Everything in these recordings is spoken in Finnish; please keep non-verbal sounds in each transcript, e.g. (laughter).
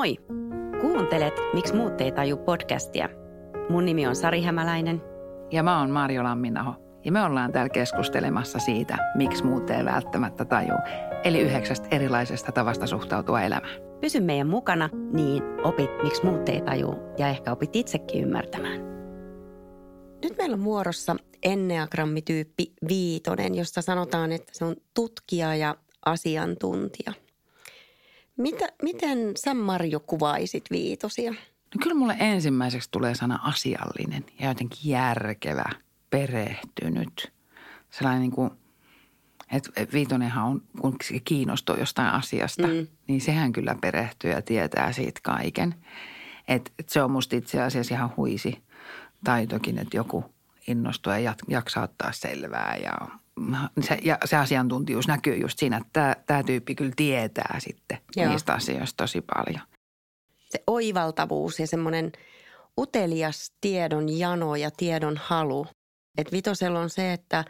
Moi! Kuuntelet Miksi muut ei taju podcastia. Mun nimi on Sari Hämäläinen. Ja mä oon Marjo Lamminaho. Ja me ollaan täällä keskustelemassa siitä, miksi muut ei välttämättä taju. Eli yhdeksästä erilaisesta tavasta suhtautua elämään. Pysy meidän mukana, niin opit, miksi muut ei taju ja ehkä opit itsekin ymmärtämään. Nyt meillä on vuorossa enneagrammityyppi viitonen, josta sanotaan, että se on tutkija ja asiantuntija. Mitä, miten sä Marjo kuvaisit viitosia? No kyllä mulle ensimmäiseksi tulee sana asiallinen ja jotenkin järkevä, perehtynyt. Sellainen niin kuin, että viitonenhan on, kun se kiinnostuu jostain asiasta, mm. niin sehän kyllä perehtyy ja tietää siitä kaiken. Et, et se on musta itse asiassa ihan huisi taitokin, että joku innostuu ja jaksaa ottaa selvää ja se, ja se asiantuntijuus näkyy just siinä, että tämä tyyppi kyllä tietää sitten Joo. niistä asioista tosi paljon. Se oivaltavuus ja semmoinen utelias tiedon jano ja tiedon halu. Et vitosella on se, että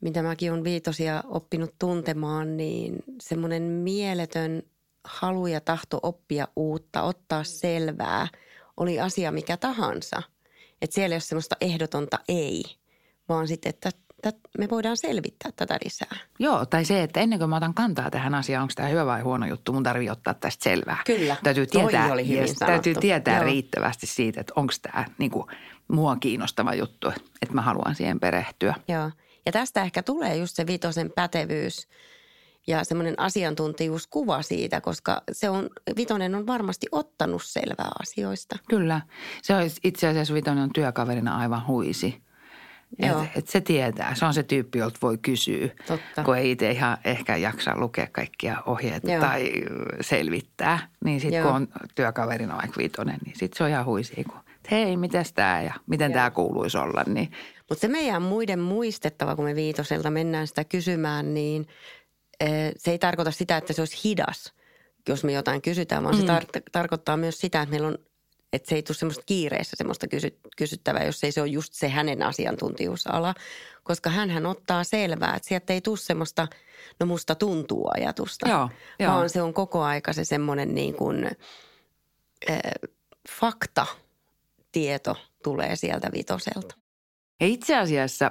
mitä mäkin olen viitosia oppinut tuntemaan, niin semmoinen mieletön halu ja tahto oppia uutta, ottaa selvää, oli asia mikä tahansa. Että siellä ei ole semmoista ehdotonta ei, vaan sitten, että me voidaan selvittää tätä lisää. Joo, tai se, että ennen kuin mä otan kantaa tähän asiaan, onko tämä hyvä vai huono juttu, mun tarvii ottaa tästä selvää. Kyllä, täytyy tietää, oli hyvin yes, täytyy tietää Joo. riittävästi siitä, että onko tämä niin kuin, mua kiinnostava juttu, että mä haluan siihen perehtyä. Joo, ja tästä ehkä tulee just se vitosen pätevyys ja semmoinen asiantuntijuuskuva siitä, koska se on, Vitonen on varmasti ottanut selvää asioista. Kyllä. Se on itse asiassa Vitonen on työkaverina aivan huisi. Että et se tietää. Se on se tyyppi, jolta voi kysyä, Totta. kun ei itse ihan ehkä jaksa lukea kaikkia ohjeita Joo. tai selvittää. Niin sitten kun on työkaverina vaikka viitonen, niin sitten se on ihan huisia, kun hei, miten tämä ja miten tämä kuuluisi olla. Niin. Mutta se meidän muiden muistettava, kun me viitoselta mennään sitä kysymään, niin se ei tarkoita sitä, että se olisi hidas, jos me jotain kysytään, vaan mm. se tar- tarkoittaa myös sitä, että meillä on että se ei tule semmoista kiireessä semmoista kysy, kysyttävää, jos ei se ole just se hänen asiantuntijuusala. Koska hän ottaa selvää, että sieltä ei tule semmoista, no musta tuntuu ajatusta. Joo, joo. Vaan se on koko aika se semmoinen niin kuin äh, fakta tieto tulee sieltä vitoselta. Ja itse asiassa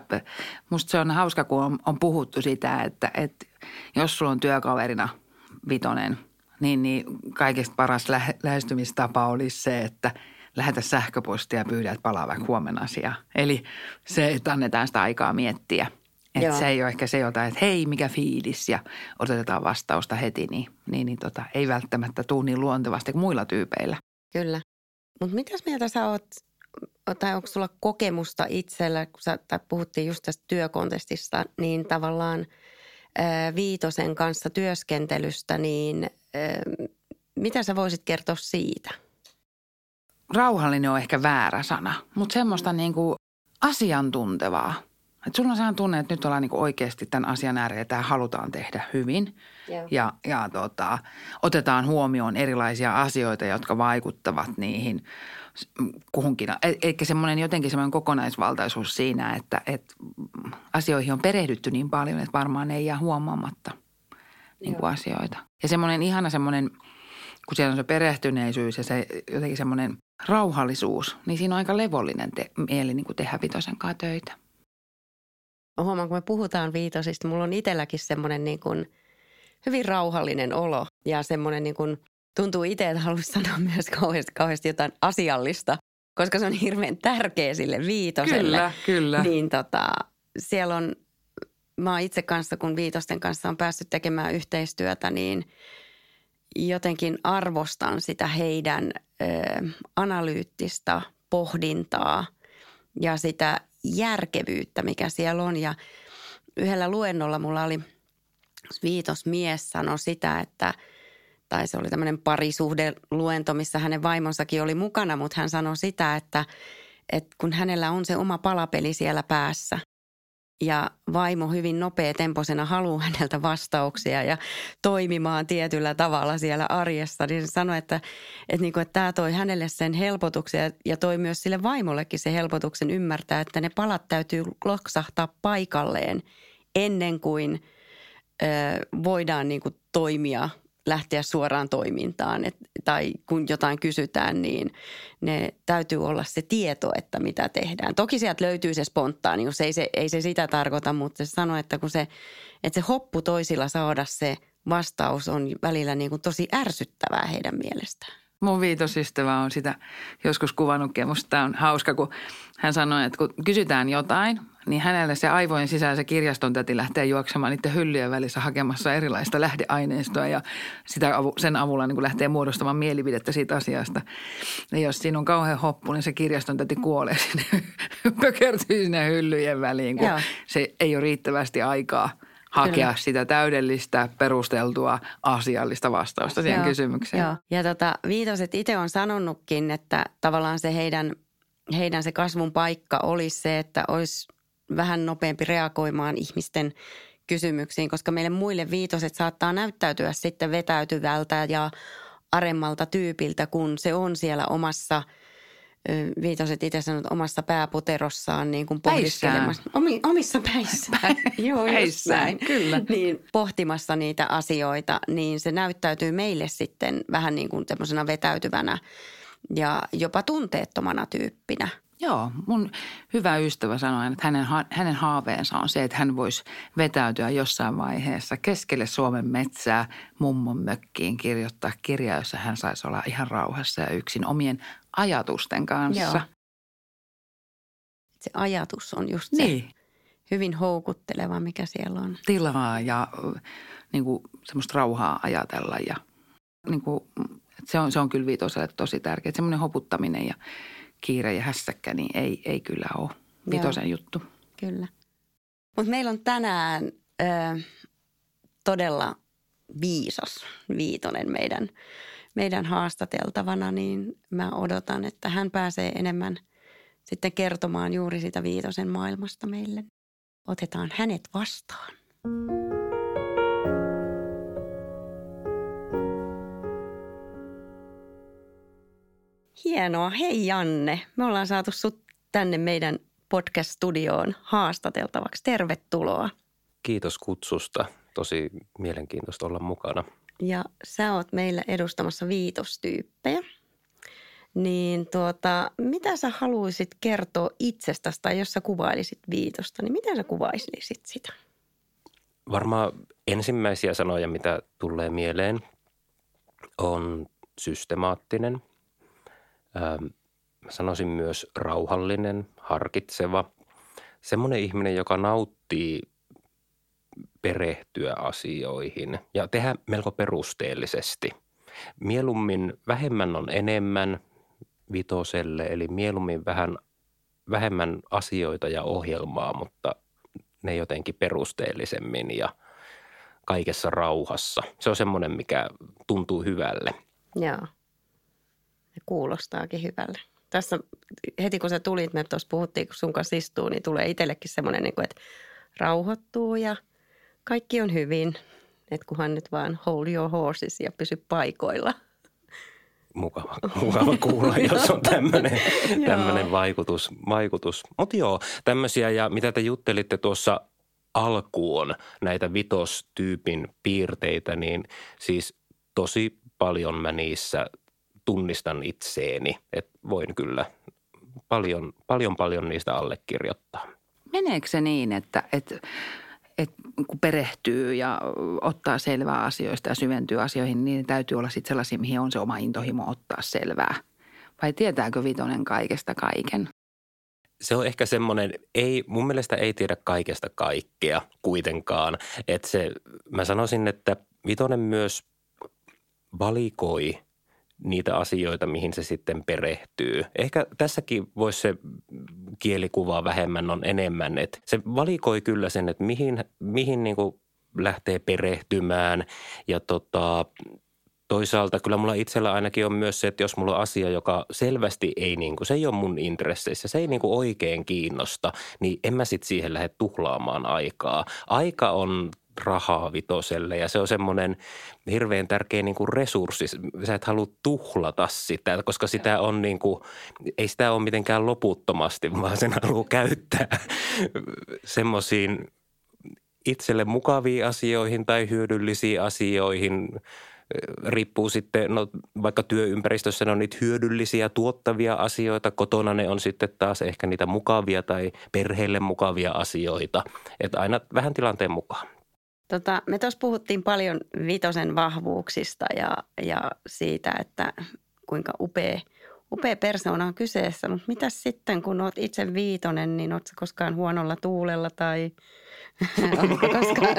musta se on hauska, kun on, on puhuttu sitä, että, että jos sulla on työkaverina vitonen – niin, niin kaikista paras lä- lähestymistapa olisi se, että lähetä sähköpostia ja pyydä, että palaa vaikka huomenna asiaa. Eli se, että annetaan sitä aikaa miettiä. Että se ei ole ehkä se jotain, että hei, mikä fiilis ja otetaan vastausta heti, niin, niin, niin tota, ei välttämättä tule niin luontevasti kuin muilla tyypeillä. Kyllä. Mutta mitäs mieltä sä oot, tai onko sulla kokemusta itsellä, kun sä, tai puhuttiin just tästä työkontestista, niin tavallaan – Viitosen kanssa työskentelystä, niin mitä sä voisit kertoa siitä? Rauhallinen on ehkä väärä sana, mutta semmoista niin kuin asiantuntevaa. Et sulla on sehän tunne, että nyt ollaan niin kuin oikeasti tämän asian äärellä ja tämä halutaan tehdä hyvin. Yeah. Ja, ja tota, otetaan huomioon erilaisia asioita, jotka vaikuttavat niihin kuhunkin. E, eikä semmoinen jotenkin semmoinen kokonaisvaltaisuus siinä, että, että asioihin on perehdytty niin paljon, että varmaan ei jää huomaamatta niin kuin asioita. Ja semmoinen ihana semmoinen, kun siellä on se perehtyneisyys ja se jotenkin semmoinen rauhallisuus, niin siinä on aika levollinen te- mieli niin kuin tehdä vitosen kanssa töitä. Huomaan, kun me puhutaan viitosista, mulla on itselläkin semmoinen niin kuin hyvin rauhallinen olo ja semmoinen niin kuin tuntuu itse, että haluaisi sanoa (laughs) myös kauheasti, kauheasti jotain asiallista, koska se on hirveän tärkeä sille viitoselle. Kyllä, kyllä. Niin tota, siellä on, mä oon itse kanssa, kun viitosten kanssa on päässyt tekemään yhteistyötä, niin jotenkin arvostan sitä heidän ö, analyyttistä pohdintaa ja sitä järkevyyttä, mikä siellä on. Ja yhdellä luennolla mulla oli viitosmies sanoi sitä, että – tai se oli tämmöinen parisuhdeluento, missä hänen vaimonsakin oli mukana, mutta hän sanoi sitä, että, että kun hänellä on se oma palapeli siellä päässä ja vaimo hyvin nopea temposena haluaa häneltä vastauksia ja toimimaan tietyllä tavalla siellä arjessa, niin sanoi, että, että, niin kuin, että tämä toi hänelle sen helpotuksen ja toi myös sille vaimollekin se helpotuksen ymmärtää, että ne palat täytyy loksahtaa paikalleen ennen kuin ö, voidaan niin kuin toimia – lähteä suoraan toimintaan. Et, tai kun jotain kysytään, niin ne täytyy olla se tieto, että mitä tehdään. Toki sieltä löytyy se spontaanius, ei se, ei se sitä tarkoita, mutta se sanoo, että kun se, että se hoppu toisilla saada se vastaus on välillä niin kuin tosi ärsyttävää heidän mielestään. Mun viitosystävä on sitä joskus kuvannutkin musta tämä on hauska, kun hän sanoi, että kun kysytään jotain, niin hänelle se aivojen sisään se kirjaston täti lähtee juoksemaan niiden hyllyjen välissä hakemassa erilaista lähdeaineistoa ja sitä, sen avulla niin kuin lähtee muodostamaan mielipidettä siitä asiasta. Ja jos siinä on kauhean hoppu, niin se kirjaston täti kuolee (laughs) sinne, pökertyy sinne hyllyjen väliin, kun Joo. se ei ole riittävästi aikaa – hakea Kyllä. sitä täydellistä, perusteltua, asiallista vastausta siihen Joo. kysymykseen. Joo. Ja tota, Viitoset itse on sanonutkin, että tavallaan se heidän, heidän se kasvun paikka olisi se, että olisi vähän nopeampi reagoimaan ihmisten kysymyksiin, koska meille muille viitoset saattaa näyttäytyä sitten vetäytyvältä ja aremmalta tyypiltä, kun se on siellä omassa – Viitoset itse sanonut omassa pääputerossaan niin kuin pohdiskelemassa. Omi, omissa päissään. (laughs) Joo, päissään, kyllä. Niin, pohtimassa niitä asioita, niin se näyttäytyy meille sitten vähän niin kuin vetäytyvänä ja jopa tunteettomana tyyppinä – Joo, mun hyvä ystävä sanoi, että hänen, hänen haaveensa on se, että hän voisi vetäytyä jossain vaiheessa keskelle Suomen metsää mummon mökkiin kirjoittaa kirjaa, jossa hän saisi olla ihan rauhassa ja yksin omien ajatusten kanssa. Joo. Se ajatus on just se niin. hyvin houkutteleva, mikä siellä on. Tilaa ja niin kuin, semmoista rauhaa ajatella ja niin kuin, se, on, se on kyllä viitoselle tosi tärkeää. Semmoinen hoputtaminen ja – kiire ja hässäkkä, niin ei, ei kyllä ole vitosen juttu. Kyllä. Mutta meillä on tänään ö, todella viisas viitonen meidän, meidän haastateltavana, niin mä odotan, että hän pääsee enemmän sitten kertomaan juuri sitä viitosen maailmasta meille. Otetaan hänet vastaan. Hienoa. Hei Janne, me ollaan saatu sut tänne meidän podcast-studioon haastateltavaksi. Tervetuloa. Kiitos kutsusta. Tosi mielenkiintoista olla mukana. Ja sä oot meillä edustamassa viitostyyppejä. Niin tuota, mitä sä haluaisit kertoa itsestäsi tai jos sä kuvailisit viitosta, niin miten sä kuvailisit sitä? Varmaan ensimmäisiä sanoja, mitä tulee mieleen, on systemaattinen – Ähm, mä sanoisin myös rauhallinen, harkitseva, semmoinen ihminen, joka nauttii perehtyä asioihin ja tehdä melko perusteellisesti. Mieluummin vähemmän on enemmän vitoselle, eli mieluummin vähän vähemmän asioita ja ohjelmaa, mutta ne jotenkin perusteellisemmin ja kaikessa rauhassa. Se on semmoinen, mikä tuntuu hyvälle. Joo kuulostaakin hyvälle. Tässä heti kun sä tulit, me tuossa puhuttiin, kun sun kanssa istuu, niin tulee itsellekin semmoinen, niin että rauhoittuu ja kaikki on hyvin. Että kunhan nyt vaan hold your horses ja pysy paikoilla. Mukava, mukava kuulla, (laughs) jos on tämmöinen, tämmöinen vaikutus. vaikutus. Mutta joo, tämmöisiä ja mitä te juttelitte tuossa alkuun näitä vitostyypin piirteitä, niin siis tosi paljon mä niissä tunnistan itseeni, että voin kyllä paljon, paljon, paljon niistä allekirjoittaa. Meneekö se niin, että, että, että kun perehtyy ja ottaa selvää asioista ja syventyy asioihin, niin täytyy olla sitten sellaisia, mihin on se oma intohimo ottaa selvää? Vai tietääkö Vitonen kaikesta kaiken? se on ehkä semmoinen, ei, mun mielestä ei tiedä kaikesta kaikkea kuitenkaan. Että se, mä sanoisin, että Vitonen myös valikoi niitä asioita, mihin se sitten perehtyy. Ehkä tässäkin voisi se kielikuva vähemmän on enemmän, että se valikoi kyllä sen, että mihin, mihin niin kuin lähtee perehtymään ja tota, toisaalta kyllä mulla itsellä ainakin on myös se, että jos mulla on asia, joka selvästi ei niin kuin, se ei ole mun intresseissä, se ei niin kuin oikein kiinnosta, niin en mä sitten siihen lähde tuhlaamaan aikaa. Aika on rahaa vitoselle ja se on semmoinen hirveän tärkeä niin kuin resurssi. Sä et halua tuhlata sitä, koska sitä on niin kuin, ei sitä ole mitenkään loputtomasti, vaan sen haluaa käyttää (laughs) semmoisiin itselle mukaviin asioihin tai hyödyllisiin asioihin, riippuu sitten, no vaikka työympäristössä ne on niitä hyödyllisiä, tuottavia asioita, kotona ne on sitten taas ehkä niitä mukavia tai perheelle mukavia asioita. Että aina vähän tilanteen mukaan. Tota, me tuossa puhuttiin paljon Vitosen vahvuuksista ja, ja siitä, että kuinka upea, upea persoona on kyseessä. Mutta mitä sitten, kun olet itse viitonen, niin oletko koskaan huonolla tuulella tai (laughs) koskaan,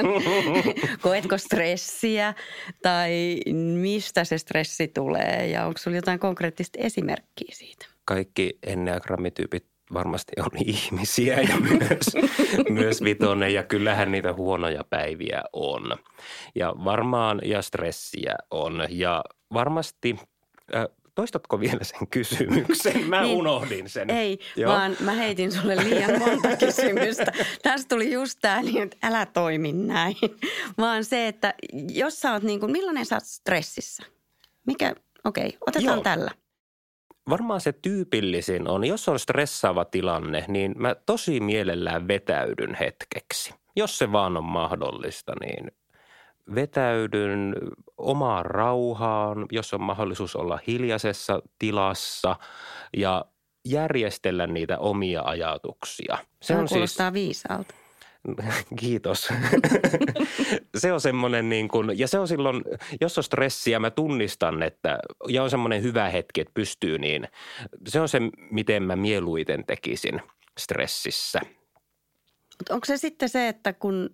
(laughs) koetko stressiä tai mistä se stressi tulee ja onko sinulla jotain konkreettista esimerkkiä siitä? Kaikki enneagrammityypit varmasti on (laughs) ihmisiä ja myös, (laughs) myös vitonen ja kyllähän niitä huonoja päiviä on. Ja varmaan ja stressiä on ja varmasti äh, Toistatko vielä sen kysymyksen? Mä niin, unohdin sen. Ei, Joo. vaan mä heitin sulle liian monta (laughs) kysymystä. Tästä tuli just tämä, niin, että älä toimi näin. Vaan se, että jos sä oot niin kuin, millainen sä oot stressissä? Mikä, okei, okay, otetaan Joo. tällä. Varmaan se tyypillisin on, jos on stressaava tilanne, niin mä tosi mielellään vetäydyn hetkeksi. Jos se vaan on mahdollista, niin vetäydyn omaan rauhaan, jos on mahdollisuus olla hiljaisessa tilassa ja järjestellä niitä omia ajatuksia. Se on siis kuulostaa siis, viisaalta. (laughs) Kiitos. (laughs) se on semmoinen niin kuin, ja se on silloin, jos on stressiä, mä tunnistan, että, ja on semmoinen hyvä hetki, että pystyy niin, se on se, miten mä mieluiten tekisin stressissä. Mutta onko se sitten se, että kun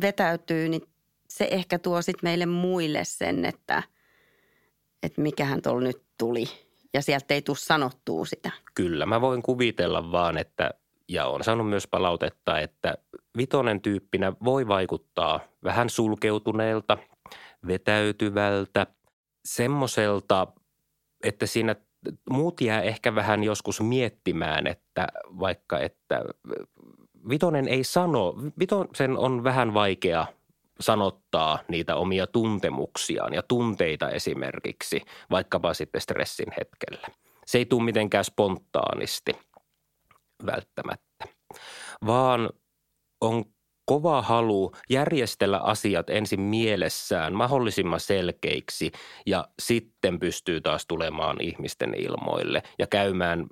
vetäytyy, niin se ehkä tuo sit meille muille sen, että, että mikähän tuolla nyt tuli ja sieltä ei tule sanottua sitä. Kyllä, mä voin kuvitella vaan, että ja on saanut myös palautetta, että vitonen tyyppinä voi vaikuttaa vähän sulkeutuneelta, vetäytyvältä, semmoiselta, että siinä muut jää ehkä vähän joskus miettimään, että vaikka että vitonen ei sano, vitosen on vähän vaikea sanottaa niitä omia tuntemuksiaan ja tunteita esimerkiksi, vaikkapa sitten stressin hetkellä. Se ei tule mitenkään spontaanisti välttämättä, vaan on kova halu järjestellä asiat ensin mielessään mahdollisimman selkeiksi ja sitten pystyy taas tulemaan ihmisten ilmoille ja käymään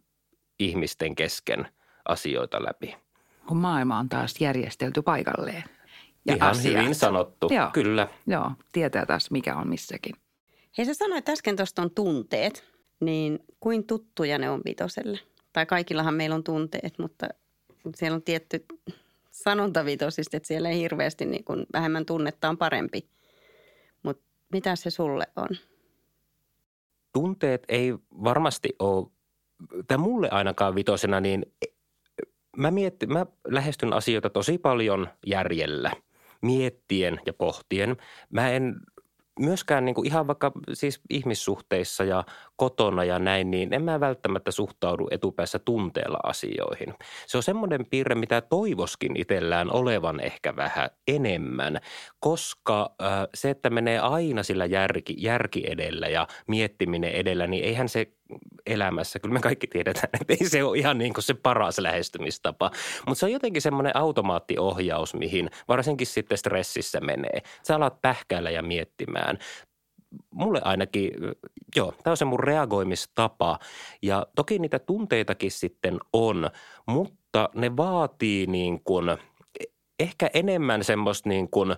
ihmisten kesken asioita läpi. Kun maailma on taas järjestelty paikalleen ja Ihan asiat. hyvin sanottu, Joo. kyllä. Joo, tietää taas mikä on missäkin. Hei sä sanoit äsken tuosta on tunteet, niin kuin tuttuja ne on vitoselle? Tai kaikillahan meillä on tunteet, mutta siellä on tietty sanonta vitosista, että siellä ei hirveästi niin kuin vähemmän tunnetta on parempi. Mutta mitä se sulle on? Tunteet ei varmasti ole, tai mulle ainakaan vitosena, niin mä, mietin, mä lähestyn asioita tosi paljon järjellä – miettien ja pohtien. Mä en myöskään niin kuin ihan vaikka siis ihmissuhteissa ja kotona ja näin, niin en mä välttämättä suhtaudu etupäässä tunteella asioihin. Se on semmoinen piirre, mitä toivoskin itsellään olevan ehkä vähän enemmän, koska äh, se, että menee aina sillä järki, järki edellä ja miettiminen edellä, niin eihän se elämässä, kyllä me kaikki tiedetään, että ei se ole ihan niin kuin se paras lähestymistapa. Mutta se on jotenkin semmoinen automaattiohjaus, mihin varsinkin sitten stressissä menee. Sä alat pähkäillä ja miettimään mulle ainakin, joo, tämä on se mun reagoimistapa. Ja toki niitä tunteitakin sitten on, mutta ne vaatii niin kuin – ehkä enemmän semmoista niin kuin,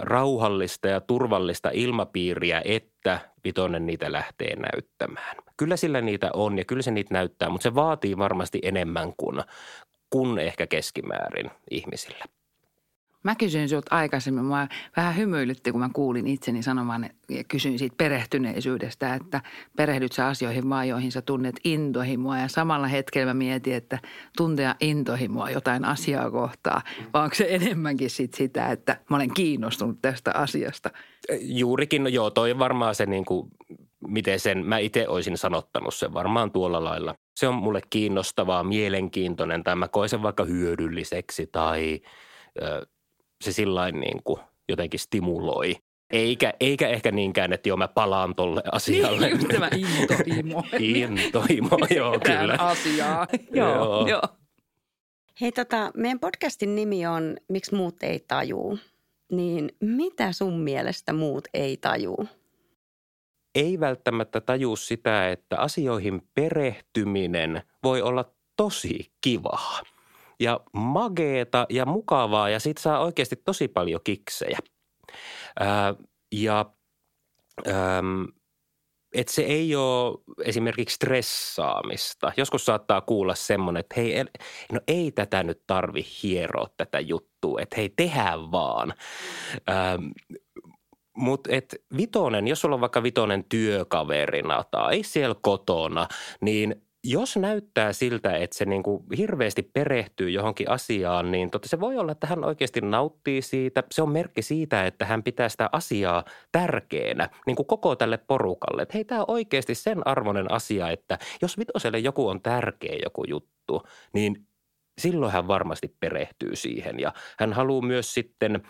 rauhallista ja turvallista ilmapiiriä, että Vitonen niitä lähtee näyttämään. Kyllä sillä niitä on ja kyllä se niitä näyttää, mutta se vaatii varmasti enemmän kuin, kuin ehkä keskimäärin ihmisillä. Mä kysyin sinulta aikaisemmin, mua vähän hymyilytti, kun mä kuulin itseni sanomaan ja kysyin siitä perehtyneisyydestä, että perehdyt sä asioihin vaan, joihin sä tunnet intohimoa. Ja samalla hetkellä mä mietin, että tuntea intohimoa jotain asiaa kohtaa, vai onko se enemmänkin sit sitä, että mä olen kiinnostunut tästä asiasta? Juurikin, no joo, toi varmaan se niin kuin, miten sen, mä itse olisin sanottanut sen varmaan tuolla lailla. Se on mulle kiinnostavaa, mielenkiintoinen tai mä koen sen vaikka hyödylliseksi tai – se sillä niin kuin jotenkin stimuloi. Eikä, eikä ehkä niinkään, että joo mä palaan tolle asialle. Niin, tämä intohimo. (laughs) intohimo, joo kyllä. asiaa. (laughs) joo, joo. joo. Hei tota, meidän podcastin nimi on Miksi muut ei tajuu. niin mitä sun mielestä muut ei tajuu? Ei välttämättä tajuu sitä, että asioihin perehtyminen voi olla tosi kivaa ja mageeta ja mukavaa ja sit saa oikeasti tosi paljon kiksejä. Ää, ja äm, että se ei ole esimerkiksi stressaamista. Joskus saattaa kuulla semmoinen, että hei, no ei tätä nyt tarvi hieroa tätä juttua, että hei, tehdään vaan. Ähm, mutta et vitonen, jos sulla on vaikka vitonen työkaverina tai siellä kotona, niin jos näyttää siltä, että se niin kuin hirveästi perehtyy johonkin asiaan, niin totta se voi olla, että hän oikeasti nauttii siitä. Se on merkki siitä, että hän pitää sitä asiaa tärkeänä niin kuin koko tälle porukalle. Että hei, tämä on oikeasti sen arvoinen asia, että jos vitoselle joku on tärkeä joku juttu, niin silloin hän varmasti perehtyy siihen. Ja hän haluaa myös sitten –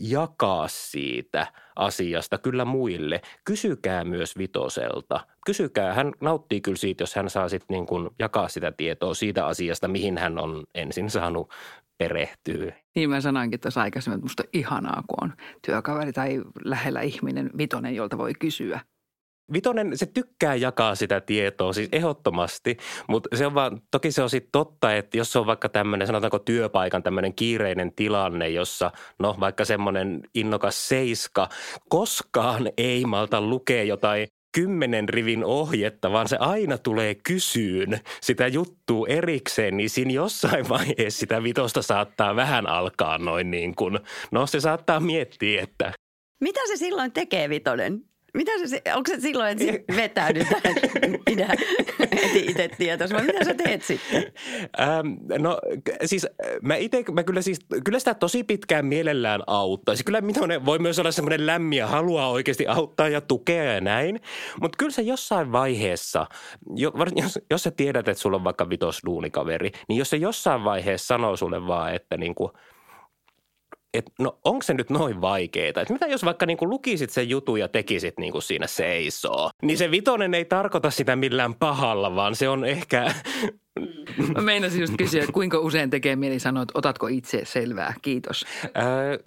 jakaa siitä asiasta kyllä muille. Kysykää myös Vitoselta. Kysykää, hän nauttii kyllä siitä, jos hän saa sitten niin kuin jakaa sitä tietoa siitä asiasta, mihin hän on ensin saanut perehtyä. Niin mä sanoinkin tuossa aikaisemmin, että musta on ihanaa, kun on työkaveri tai lähellä ihminen, vitonen, jolta voi kysyä. Vitonen, se tykkää jakaa sitä tietoa, siis ehdottomasti, mutta se on vaan, toki se on sitten totta, että jos se on vaikka tämmöinen, sanotaanko työpaikan tämmöinen kiireinen tilanne, jossa no vaikka semmoinen innokas seiska koskaan ei malta lukea jotain kymmenen rivin ohjetta, vaan se aina tulee kysyyn sitä juttua erikseen, niin siinä jossain vaiheessa sitä vitosta saattaa vähän alkaa noin niin kuin, no se saattaa miettiä, että mitä se silloin tekee, Vitonen? Mitä se, onko se silloin, että (laughs) vetäydytään, pidä heti itse tietoisi, vai mitä sä teet sitten? Ähm, no siis mä itse, mä kyllä siis, kyllä sitä tosi pitkään mielellään auttaisi. Kyllä Mitonen voi myös olla semmoinen lämmin ja haluaa oikeasti auttaa ja tukea ja näin. Mutta kyllä se jossain vaiheessa, jos, jos sä tiedät, että sulla on vaikka vitosduunikaveri, niin jos se jossain vaiheessa sanoo sulle vaan, että niin kuin – että no onko se nyt noin vaikeeta? Että mitä jos vaikka niin kuin lukisit sen jutun ja tekisit niin kuin siinä seisoo? Niin se vitonen ei tarkoita sitä millään pahalla, vaan se on ehkä... (laughs) Mä meinasin just kysyä, että kuinka usein tekee mieli sanoa, että otatko itse selvää? Kiitos. Öö,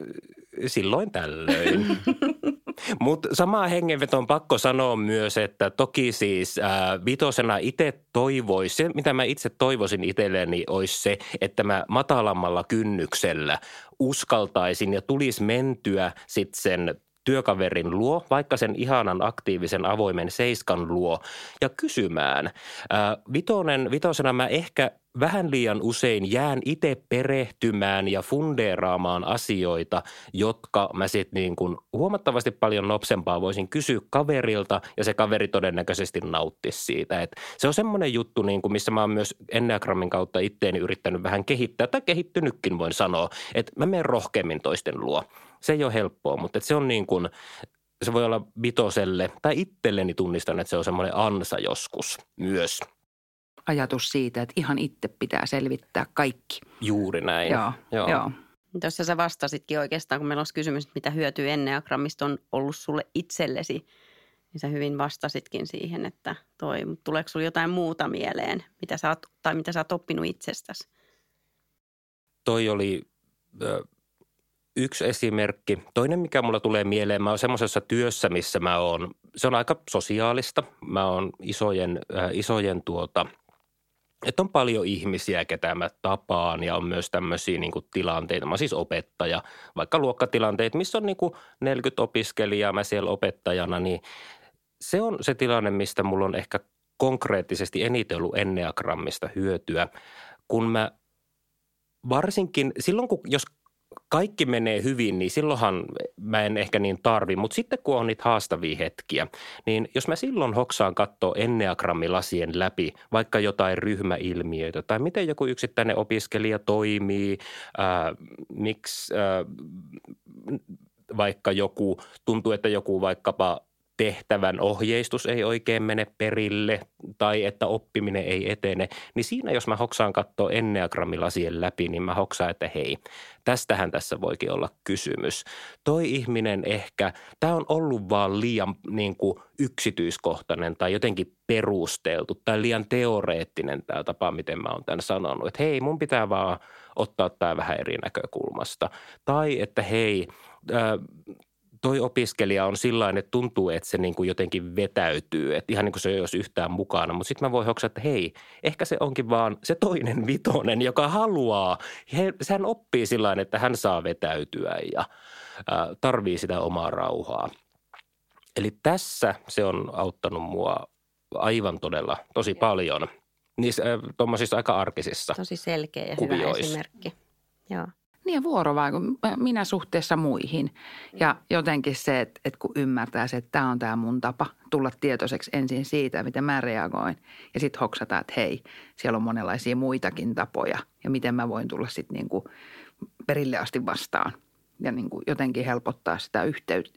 silloin tällöin. (laughs) (laughs) Mutta samaa hengenveto on pakko sanoa myös, että toki siis ää, vitosena itse toivoisi, se mitä mä itse toivoisin itselleni olisi se, että mä matalammalla kynnyksellä uskaltaisin ja tulisi mentyä sitten sen työkaverin luo, vaikka sen ihanan aktiivisen avoimen seiskan luo ja kysymään. Ää, vitonen, vitosena mä ehkä vähän liian usein jään itse perehtymään ja fundeeraamaan asioita, jotka mä sitten niin kuin huomattavasti paljon nopsempaa voisin kysyä kaverilta ja se kaveri todennäköisesti nauttisi siitä. Et se on semmoinen juttu, niin kuin missä mä oon myös Enneagrammin kautta itteeni yrittänyt vähän kehittää tai kehittynytkin voin sanoa, että mä menen rohkeammin toisten luo. Se ei ole helppoa, mutta se on niin kuin, se voi olla vitoselle tai itselleni tunnistan, että se on semmoinen ansa joskus myös – ajatus siitä, että ihan itse pitää selvittää kaikki. Juuri näin. Joo, joo. joo. Tuossa sä vastasitkin oikeastaan, kun meillä olisi kysymys, mitä hyötyä Enneagrammista on ollut sulle itsellesi, niin sä hyvin vastasitkin siihen, että toi, mutta tuleeko sulla jotain muuta mieleen, mitä sä oot, tai mitä sä oot oppinut itsestäsi? Toi oli ö, yksi esimerkki. Toinen, mikä mulla tulee mieleen, mä oon semmoisessa työssä, missä mä oon, se on aika sosiaalista. Mä oon isojen, ö, isojen tuota – että on paljon ihmisiä, ketä mä tapaan ja on myös tämmöisiä niin kuin tilanteita. Mä siis opettaja, vaikka luokkatilanteet, missä on niin kuin 40 opiskelijaa, mä siellä opettajana, niin se on se tilanne, mistä mulla on ehkä konkreettisesti eniten ollut enneagrammista hyötyä, kun mä varsinkin silloin, kun jos kaikki menee hyvin, niin silloinhan mä en ehkä niin tarvi. Mutta sitten kun on niitä haastavia hetkiä, niin jos mä silloin hoksaan katsoa enneagrammilasien läpi vaikka jotain ryhmäilmiöitä tai miten joku yksittäinen opiskelija toimii, ää, miksi ää, vaikka joku, tuntuu, että joku vaikkapa tehtävän ohjeistus ei oikein mene perille tai että oppiminen ei etene, niin siinä jos mä hoksaan katsoa enneagrammilasien läpi, niin mä hoksaan, että hei, tästähän tässä voikin olla kysymys. Toi ihminen ehkä, tämä on ollut vaan liian niin kuin yksityiskohtainen tai jotenkin perusteltu tai liian teoreettinen tämä tapa, miten mä oon tämän sanonut. Että hei, mun pitää vaan ottaa tämä vähän eri näkökulmasta. Tai että hei, toi opiskelija on sillä että tuntuu, että se niin kuin jotenkin vetäytyy, että ihan niin kuin se ei olisi yhtään mukana. Mutta sitten mä voin hoksaa, että hei, ehkä se onkin vaan se toinen (laughs) vitonen, joka haluaa. He, hän oppii sillä että hän saa vetäytyä ja ää, tarvii sitä omaa rauhaa. Eli tässä se on auttanut mua aivan todella tosi paljon. Niissä tuommoisissa aika arkisissa Tosi selkeä ja kuvioissa. hyvä esimerkki. Joo. Niin ja vuorovaikun, minä suhteessa muihin. Ja jotenkin se, että, että kun ymmärtää se, että tämä on tämä mun tapa tulla tietoiseksi ensin siitä, miten mä reagoin. Ja sitten hoksata, että hei, siellä on monenlaisia muitakin tapoja. Ja miten mä voin tulla sitten niin kuin perille asti vastaan. Ja niin kuin jotenkin helpottaa sitä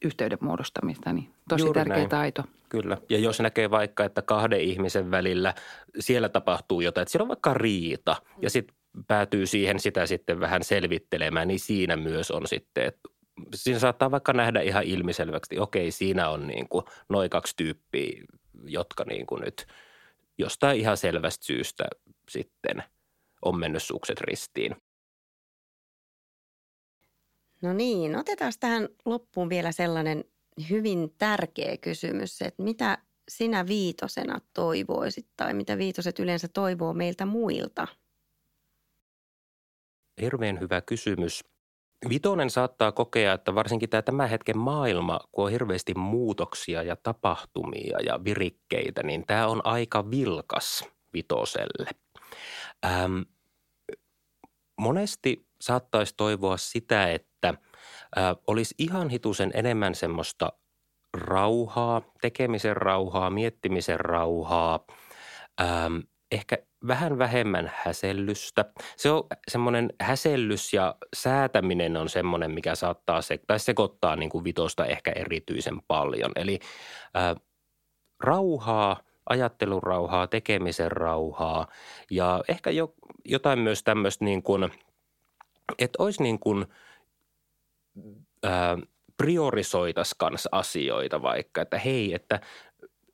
yhteyden muodostamista, niin tosi Juuri tärkeä näin. taito. Kyllä. Ja jos näkee vaikka, että kahden ihmisen välillä siellä tapahtuu jotain, että siellä on vaikka riita ja sitten päätyy siihen sitä sitten vähän selvittelemään, niin siinä myös on sitten, että siinä saattaa vaikka nähdä ihan ilmiselvästi, okei, siinä on niin kuin noin kaksi tyyppiä, jotka niin kuin nyt jostain ihan selvästä syystä sitten on mennyt sukset ristiin. No niin, otetaan tähän loppuun vielä sellainen hyvin tärkeä kysymys, että mitä sinä viitosena toivoisit tai mitä viitoset yleensä toivoo meiltä muilta – hirveän hyvä kysymys. Vitonen saattaa kokea, että varsinkin tämä tämän hetken maailma, kun on hirveästi muutoksia ja tapahtumia ja virikkeitä, niin tämä on aika vilkas vitoselle. Ähm, monesti saattaisi toivoa sitä, että äh, olisi ihan hitusen enemmän semmoista rauhaa, tekemisen rauhaa, miettimisen rauhaa, ähm, ehkä vähän vähemmän häsellystä. Se on semmoinen häsellys ja säätäminen on semmoinen, mikä saattaa se, tai sekoittaa niin kuin vitosta ehkä erityisen paljon. Eli äh, rauhaa, ajattelun rauhaa, tekemisen rauhaa ja ehkä jo, jotain myös tämmöistä niin kuin, että olisi niin kuin, äh, priorisoitas kanssa asioita vaikka, että hei, että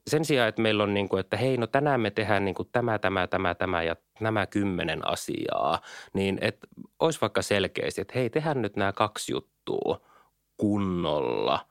sen sijaan, että meillä on niin kuin, että hei, no tänään me tehdään niin kuin tämä, tämä, tämä, tämä ja nämä kymmenen asiaa, niin että olisi vaikka selkeästi, että hei, tehdään nyt nämä kaksi juttua kunnolla.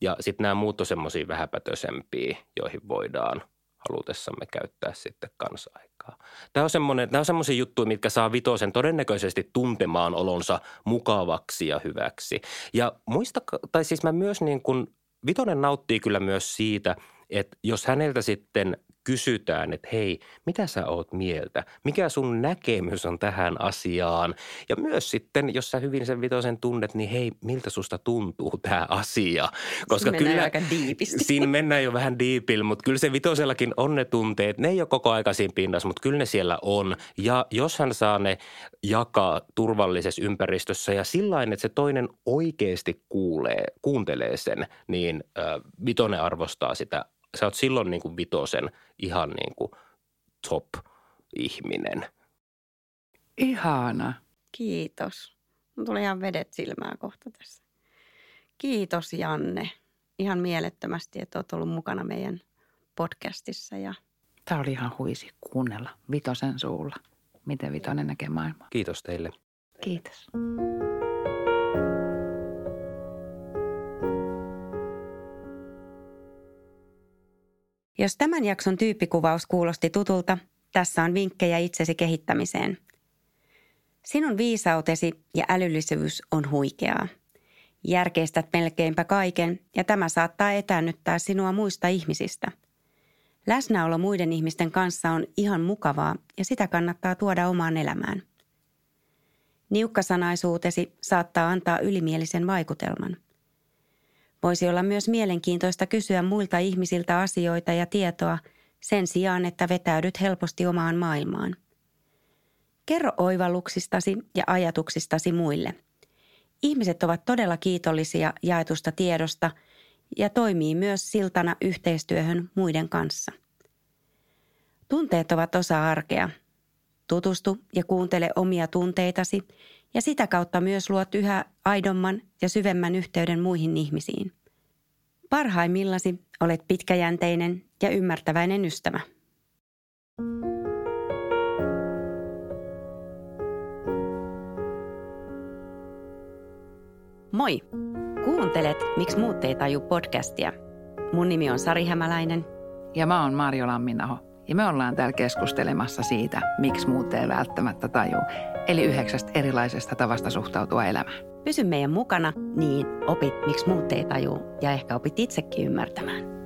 Ja sitten nämä muut on semmoisia vähäpätöisempiä, joihin voidaan halutessamme käyttää sitten kanssa aikaa. Tämä on, semmoinen, nämä on semmoisia juttuja, mitkä saa vitosen todennäköisesti tuntemaan olonsa mukavaksi ja hyväksi. Ja muista, tai siis mä myös niin kuin, Vitonen nauttii kyllä myös siitä – että jos häneltä sitten kysytään, että hei, mitä sä oot mieltä? Mikä sun näkemys on tähän asiaan? Ja myös sitten, jos sä hyvin sen vitosen tunnet, niin hei, miltä susta tuntuu tämä asia? Koska siinä kyllä, aika diipisti. Siinä mennään jo vähän diipillä, mutta kyllä se vitosellakin on ne tunteet. Ne ei ole koko aika siinä pinnassa, mutta kyllä ne siellä on. Ja jos hän saa ne jakaa turvallisessa ympäristössä ja sillä että se toinen oikeasti kuulee, kuuntelee sen, niin äh, vitonen arvostaa sitä sä oot silloin niin kuin vitosen ihan niin kuin top-ihminen. Ihana. Kiitos. Mun tuli ihan vedet silmää kohta tässä. Kiitos Janne. Ihan mielettömästi, että oot ollut mukana meidän podcastissa. Ja... Tämä oli ihan huisi kuunnella Vitosen suulla, miten Vitonen näkee maailmaa. Kiitos teille. Kiitos. Jos tämän jakson tyyppikuvaus kuulosti tutulta, tässä on vinkkejä itsesi kehittämiseen. Sinun viisautesi ja älyllisyys on huikeaa. Järkeistät melkeinpä kaiken ja tämä saattaa etäännyttää sinua muista ihmisistä. Läsnäolo muiden ihmisten kanssa on ihan mukavaa ja sitä kannattaa tuoda omaan elämään. Niukkasanaisuutesi saattaa antaa ylimielisen vaikutelman – Voisi olla myös mielenkiintoista kysyä muilta ihmisiltä asioita ja tietoa sen sijaan, että vetäydyt helposti omaan maailmaan. Kerro oivalluksistasi ja ajatuksistasi muille. Ihmiset ovat todella kiitollisia jaetusta tiedosta ja toimii myös siltana yhteistyöhön muiden kanssa. Tunteet ovat osa arkea. Tutustu ja kuuntele omia tunteitasi ja sitä kautta myös luot yhä aidomman ja syvemmän yhteyden muihin ihmisiin. Parhaimmillasi olet pitkäjänteinen ja ymmärtäväinen ystävä. Moi! Kuuntelet Miksi muut ei taju podcastia. Mun nimi on Sari Hämäläinen. Ja mä oon Marjo Lamminaho. Ja me ollaan täällä keskustelemassa siitä, miksi muut ei välttämättä taju. Eli yhdeksästä erilaisesta tavasta suhtautua elämään. Pysy meidän mukana, niin opit, miksi muut ei taju ja ehkä opit itsekin ymmärtämään.